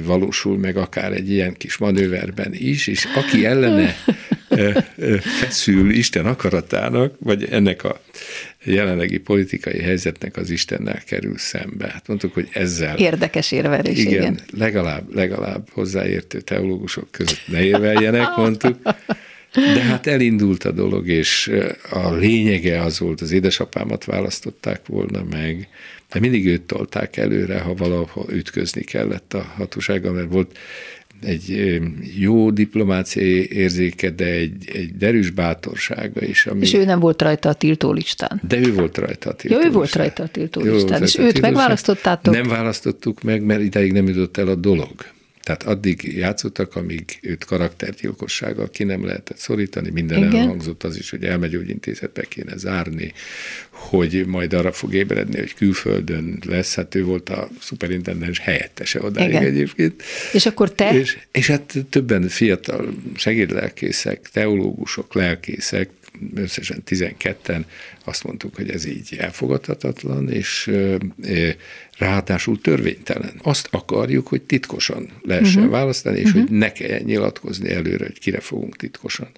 Speaker 4: valósul meg akár egy ilyen kis manőverben is, és aki ellene [LAUGHS] feszül Isten akaratának, vagy ennek a jelenlegi politikai helyzetnek az Istennel kerül szembe. Hát mondtuk, hogy ezzel...
Speaker 2: Érdekes érvelés, igen. igen.
Speaker 4: Legalább, legalább hozzáértő teológusok között ne érveljenek, [LAUGHS] mondtuk. De hát elindult a dolog, és a lényege az volt, az édesapámat választották volna meg, de mindig őt tolták előre, ha valahol ütközni kellett a hatósága, mert volt egy jó diplomáciai érzéke, de egy, egy derűs bátorsága is.
Speaker 2: Ami... És ő nem volt rajta a tiltólistán.
Speaker 4: De ő volt rajta a tiltólistán.
Speaker 2: Ja, ő volt rajta a tiltólistán, és őt megválasztottátok?
Speaker 4: Nem választottuk meg, mert ideig nem jutott el a dolog. Tehát addig játszottak, amíg őt karaktergyilkossággal ki nem lehetett szorítani, minden Igen. elhangzott az is, hogy elmegyógyintézetbe kéne zárni, hogy majd arra fog ébredni, hogy külföldön lesz, hát ő volt a szuperintendens helyettese odáig Igen. egyébként.
Speaker 2: És akkor te?
Speaker 4: És, és hát többen fiatal segédlelkészek, teológusok, lelkészek, összesen 12-en azt mondtuk, hogy ez így elfogadhatatlan, és ráadásul törvénytelen. Azt akarjuk, hogy titkosan lehessen uh-huh. választani, és uh-huh. hogy ne kelljen nyilatkozni előre, hogy kire fogunk titkosan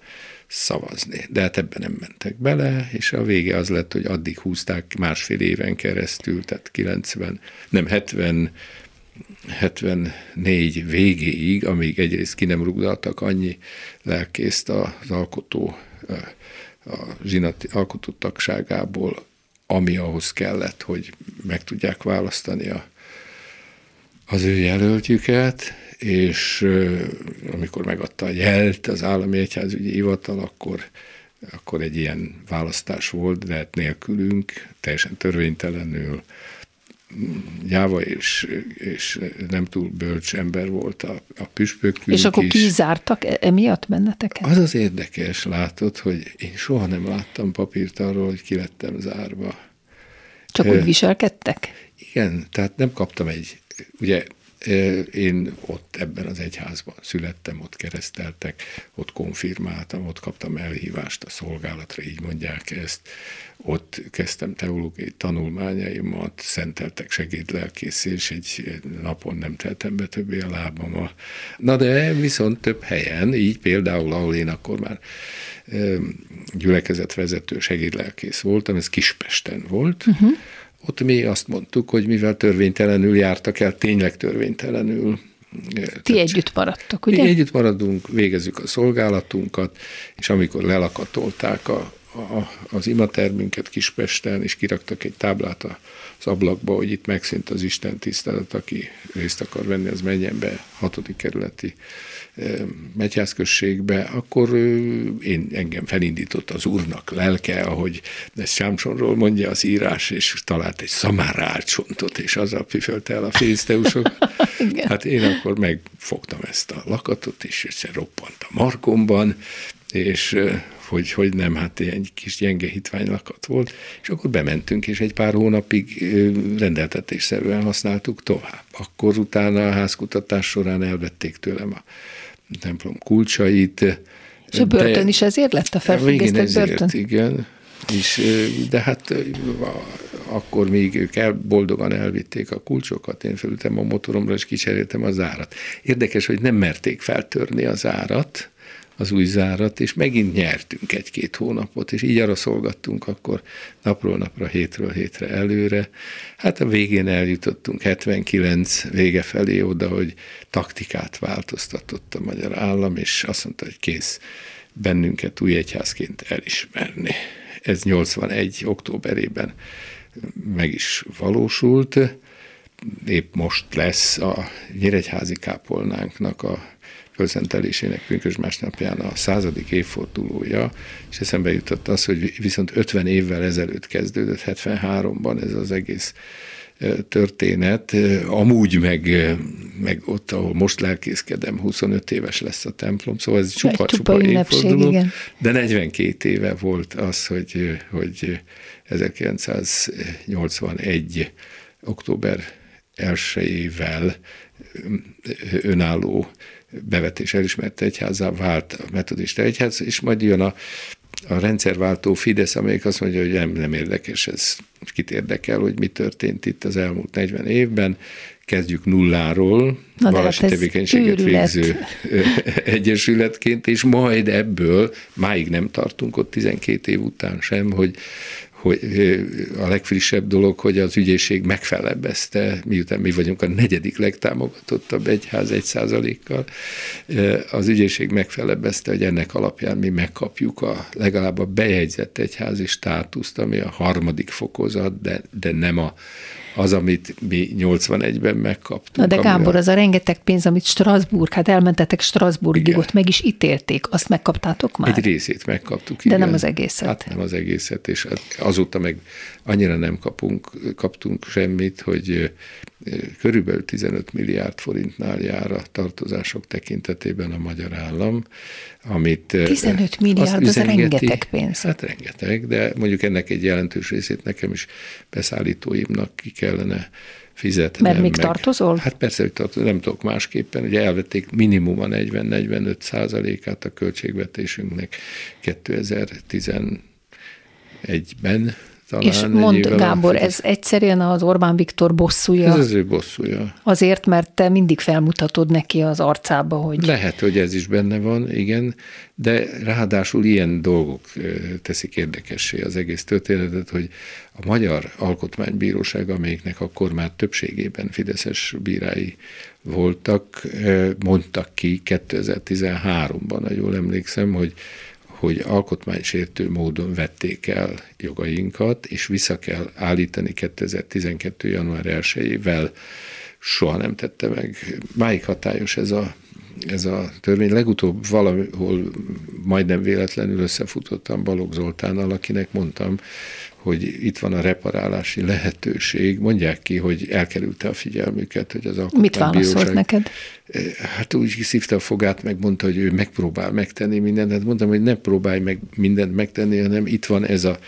Speaker 4: szavazni. De hát ebben nem mentek bele, és a vége az lett, hogy addig húzták másfél éven keresztül, tehát 90, nem 70, 74 végéig, amíg egyrészt ki nem rugdaltak annyi lelkészt az alkotó a zsinat alkotó ami ahhoz kellett, hogy meg tudják választani a, az ő jelöltjüket, és amikor megadta a jelt az állami egyházügyi hivatal, akkor, akkor egy ilyen választás volt, de hát nélkülünk, teljesen törvénytelenül, gyáva és, és nem túl bölcs ember volt a, a püspökünk
Speaker 2: És akkor is. kizártak e- emiatt benneteket?
Speaker 4: Az az érdekes, látod, hogy én soha nem láttam papírt arról, hogy ki lettem zárva.
Speaker 2: Csak úgy viselkedtek?
Speaker 4: Igen, tehát nem kaptam egy, ugye én ott ebben az egyházban születtem, ott kereszteltek, ott konfirmáltam, ott kaptam elhívást a szolgálatra, így mondják ezt. Ott kezdtem teológiai tanulmányaimat, szenteltek segédlelkész, és egy napon nem teltem be többé a lábam. Na de viszont több helyen, így például, ahol én akkor már gyülekezetvezető segédlelkész voltam, ez Kispesten volt, uh-huh ott mi azt mondtuk, hogy mivel törvénytelenül jártak el, tényleg törvénytelenül.
Speaker 2: Ti Tehát, együtt maradtok, ugye?
Speaker 4: Mi együtt maradunk, végezzük a szolgálatunkat, és amikor lelakatolták a, a, az imatermünket Kispesten, és kiraktak egy táblát az ablakba, hogy itt megszűnt az Isten tisztelet, aki részt akar venni, az menjen be hatodik kerületi megyházközségbe, akkor én engem felindított az úrnak lelke, ahogy ezt Sámsonról mondja az írás, és talált egy szamárálcsontot, és azzal püfölte el a filiszteusok. [LAUGHS] hát én akkor megfogtam ezt a lakatot, és egyszer roppant a markomban, és hogy, hogy nem, hát egy kis gyenge hitványlakat volt, és akkor bementünk, és egy pár hónapig rendeltetésszerűen használtuk tovább. Akkor utána a házkutatás során elvették tőlem a templom kulcsait.
Speaker 2: És a börtön de, is ezért lett a felfüggesztett börtön?
Speaker 4: igen. És, de hát akkor még ők el, boldogan elvitték a kulcsokat, én felültem a motoromra, és kicseréltem az árat. Érdekes, hogy nem merték feltörni az árat, az új zárat, és megint nyertünk egy-két hónapot, és így arra szolgattunk akkor napról napra, hétről hétre előre. Hát a végén eljutottunk 79 vége felé oda, hogy taktikát változtatott a magyar állam, és azt mondta, hogy kész bennünket új egyházként elismerni. Ez 81. októberében meg is valósult. Épp most lesz a Nyíregyházi kápolnánknak a fölszentelésének pünkös másnapján a századik évfordulója, és eszembe jutott az, hogy viszont 50 évvel ezelőtt kezdődött, 73-ban ez az egész történet. Amúgy meg, meg ott, ahol most lelkészkedem, 25 éves lesz a templom, szóval ez csupa, csupa, csupa évforduló, igen. de 42 éve volt az, hogy, hogy 1981 október elsőjével önálló bevetés elismert egyházá vált a metodista egyház, és majd jön a, a rendszerváltó Fidesz, amelyik azt mondja, hogy nem, nem érdekes, ez kit érdekel, hogy mi történt itt az elmúlt 40 évben, kezdjük nulláról, Na vallási hát tevékenységet végző egyesületként, és majd ebből, máig nem tartunk ott 12 év után sem, hogy hogy a legfrissebb dolog, hogy az ügyészség megfelebbezte, miután mi vagyunk a negyedik legtámogatottabb egyház egy százalékkal, az ügyészség megfelebbezte, hogy ennek alapján mi megkapjuk a legalább a bejegyzett egyházi státuszt, ami a harmadik fokozat, de, de nem a az, amit mi 81-ben megkaptunk.
Speaker 2: Na de Gábor, a... az a rengeteg pénz, amit Strasbourg, hát elmentetek Strasbourgig, ott meg is ítélték, azt megkaptátok már?
Speaker 4: Egy részét megkaptuk,
Speaker 2: De igen. nem az egészet.
Speaker 4: Hát nem az egészet, és azóta meg annyira nem kapunk, kaptunk semmit, hogy körülbelül 15 milliárd forintnál jár a tartozások tekintetében a magyar állam, amit...
Speaker 2: 15 milliárd, az rengeteg pénz.
Speaker 4: Hát rengeteg, de mondjuk ennek egy jelentős részét nekem is beszállítóimnak ki kellene fizetnem.
Speaker 2: Mert még meg. tartozol?
Speaker 4: Hát persze, hogy tartozol, nem tudok másképpen. Ugye elvették minimum a 40-45 százalékát a költségvetésünknek 2011-ben,
Speaker 2: talán. És mond, Gábor, ez egyszerűen az Orbán Viktor bosszúja?
Speaker 4: Ez az ő bosszúja.
Speaker 2: Azért, mert te mindig felmutatod neki az arcába, hogy...
Speaker 4: Lehet, hogy ez is benne van, igen, de ráadásul ilyen dolgok teszik érdekessé az egész történetet, hogy a Magyar Alkotmánybíróság, amelyiknek akkor már többségében fideszes bírái voltak, mondtak ki 2013-ban, ha jól emlékszem, hogy hogy alkotmánysértő módon vették el jogainkat, és vissza kell állítani 2012. január 1-ével. Soha nem tette meg. Máig hatályos ez a ez a törvény. Legutóbb valahol majdnem véletlenül összefutottam Balogh Zoltánnal, akinek mondtam, hogy itt van a reparálási lehetőség. Mondják ki, hogy elkerülte a figyelmüket, hogy az
Speaker 2: Mit válaszolt neked?
Speaker 4: Hát úgy szívta a fogát, meg mondta, hogy ő megpróbál megtenni mindent. Hát mondtam, hogy ne próbálj meg mindent megtenni, hanem itt van ez a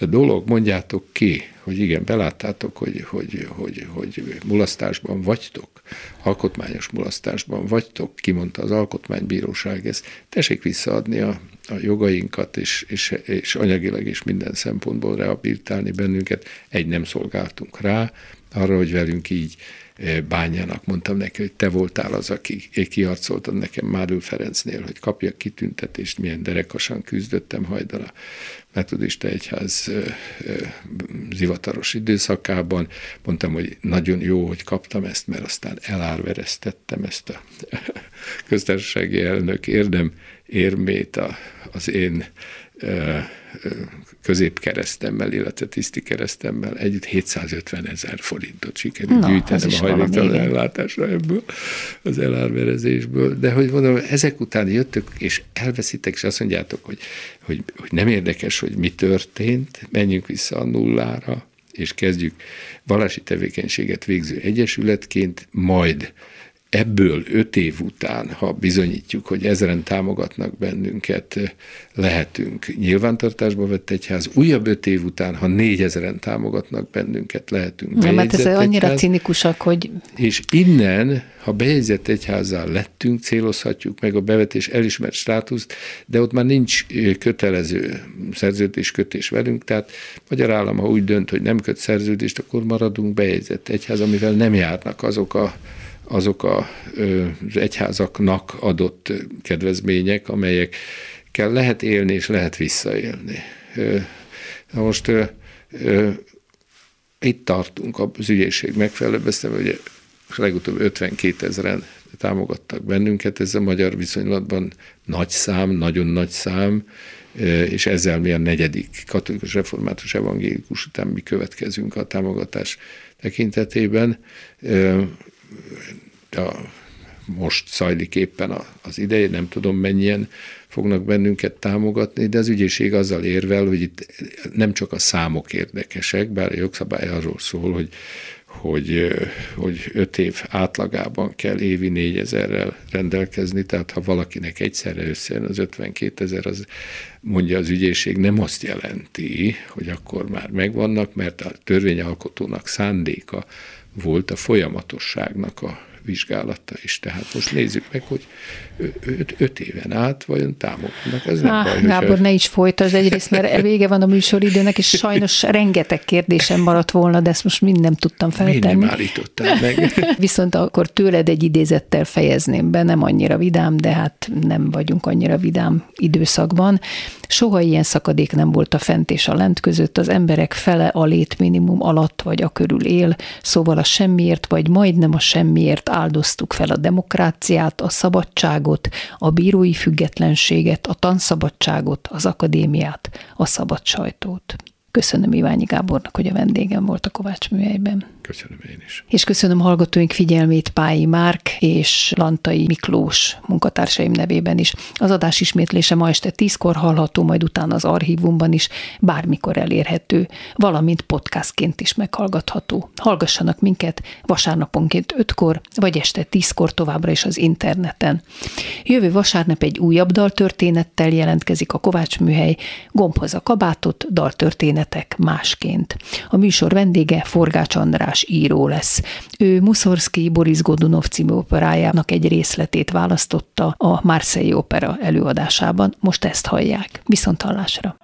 Speaker 4: a dolog, mondjátok ki, hogy igen, beláttátok, hogy, hogy, hogy, hogy mulasztásban vagytok, alkotmányos mulasztásban vagytok, kimondta az alkotmánybíróság ezt, tessék visszaadni a, a jogainkat, és, és, és anyagilag és minden szempontból rehabilitálni bennünket. Egy nem szolgáltunk rá, arra, hogy velünk így eh, bánjanak. Mondtam neki, hogy te voltál az, aki kiarcoltad nekem Márül Ferencnél, hogy kapjak kitüntetést, milyen derekasan küzdöttem hajdan a metodista egyház zivataros időszakában. Mondtam, hogy nagyon jó, hogy kaptam ezt, mert aztán elárvereztettem ezt a [LAUGHS] köztársasági elnök érdem érmét az én középkeresztemmel, illetve tiszti keresztemmel együtt 750 ezer forintot sikerült Na, gyűjtenem a hajléktalan ellátásra ebből, az elárverezésből. De hogy mondom, ezek után jöttök, és elveszitek, és azt mondjátok, hogy, hogy, hogy nem érdekes, hogy mi történt, menjünk vissza a nullára, és kezdjük valási tevékenységet végző egyesületként, majd ebből öt év után, ha bizonyítjuk, hogy ezeren támogatnak bennünket, lehetünk. Nyilvántartásba vett egyház, újabb öt év után, ha négyezeren támogatnak bennünket, lehetünk
Speaker 2: Nem, mert ez annyira egyház, cinikusak, hogy...
Speaker 4: És innen, ha bejegyzett egyházzal lettünk, célozhatjuk meg a bevetés elismert státuszt, de ott már nincs kötelező szerződéskötés velünk, tehát magyar állam, ha úgy dönt, hogy nem köt szerződést, akkor maradunk bejegyzett egyház, amivel nem járnak azok a azok a, az egyházaknak adott kedvezmények, amelyekkel lehet élni és lehet visszaélni. Na most itt tartunk az ügyészség megfelelőbeszélve, hogy legutóbb 52 ezeren támogattak bennünket, ez a magyar viszonylatban nagy szám, nagyon nagy szám, és ezzel mi a negyedik katolikus református evangélikus után mi következünk a támogatás tekintetében a, most zajlik éppen az ideje, nem tudom mennyien fognak bennünket támogatni, de az ügyészség azzal érvel, hogy itt nem csak a számok érdekesek, bár a jogszabály arról szól, hogy hogy, hogy öt év átlagában kell évi négyezerrel rendelkezni, tehát ha valakinek egyszerre összejön az 52 ezer, az mondja az ügyészség, nem azt jelenti, hogy akkor már megvannak, mert a törvényalkotónak szándéka volt a folyamatosságnak a vizsgálata is. Tehát most nézzük meg, hogy öt, öt éven át vajon támogatnak. Ez nem Há, baj,
Speaker 2: Gábor, hogyha... ne is folytasd egyrészt, mert vége van a műsoridőnek, és sajnos rengeteg kérdésem maradt volna, de ezt most mind nem tudtam feltenni.
Speaker 4: nem állítottál meg. [LAUGHS]
Speaker 2: Viszont akkor tőled egy idézettel fejezném be, nem annyira vidám, de hát nem vagyunk annyira vidám időszakban. Soha ilyen szakadék nem volt a fent és a lent között, az emberek fele a létminimum alatt vagy a körül él, szóval a semmiért vagy majdnem a semmiért áldoztuk fel a demokráciát, a szabadságot, a bírói függetlenséget, a tanszabadságot, az akadémiát, a szabad sajtót. Köszönöm Iványi Gábornak, hogy a vendégem volt a Kovács műhelyben.
Speaker 4: Köszönöm én is.
Speaker 2: És köszönöm hallgatóink figyelmét Pályi Márk és Lantai Miklós munkatársaim nevében is. Az adás ismétlése ma este tízkor hallható, majd utána az archívumban is, bármikor elérhető, valamint podcastként is meghallgatható. Hallgassanak minket vasárnaponként ötkor, vagy este tízkor továbbra is az interneten. Jövő vasárnap egy újabb daltörténettel jelentkezik a Kovács műhely, gombhoz a kabátot, daltörténetek másként. A műsor vendége Forgács András író lesz. Ő Muszorszki Boris Godunov című operájának egy részletét választotta a Marseille Opera előadásában. Most ezt hallják. Viszont hallásra!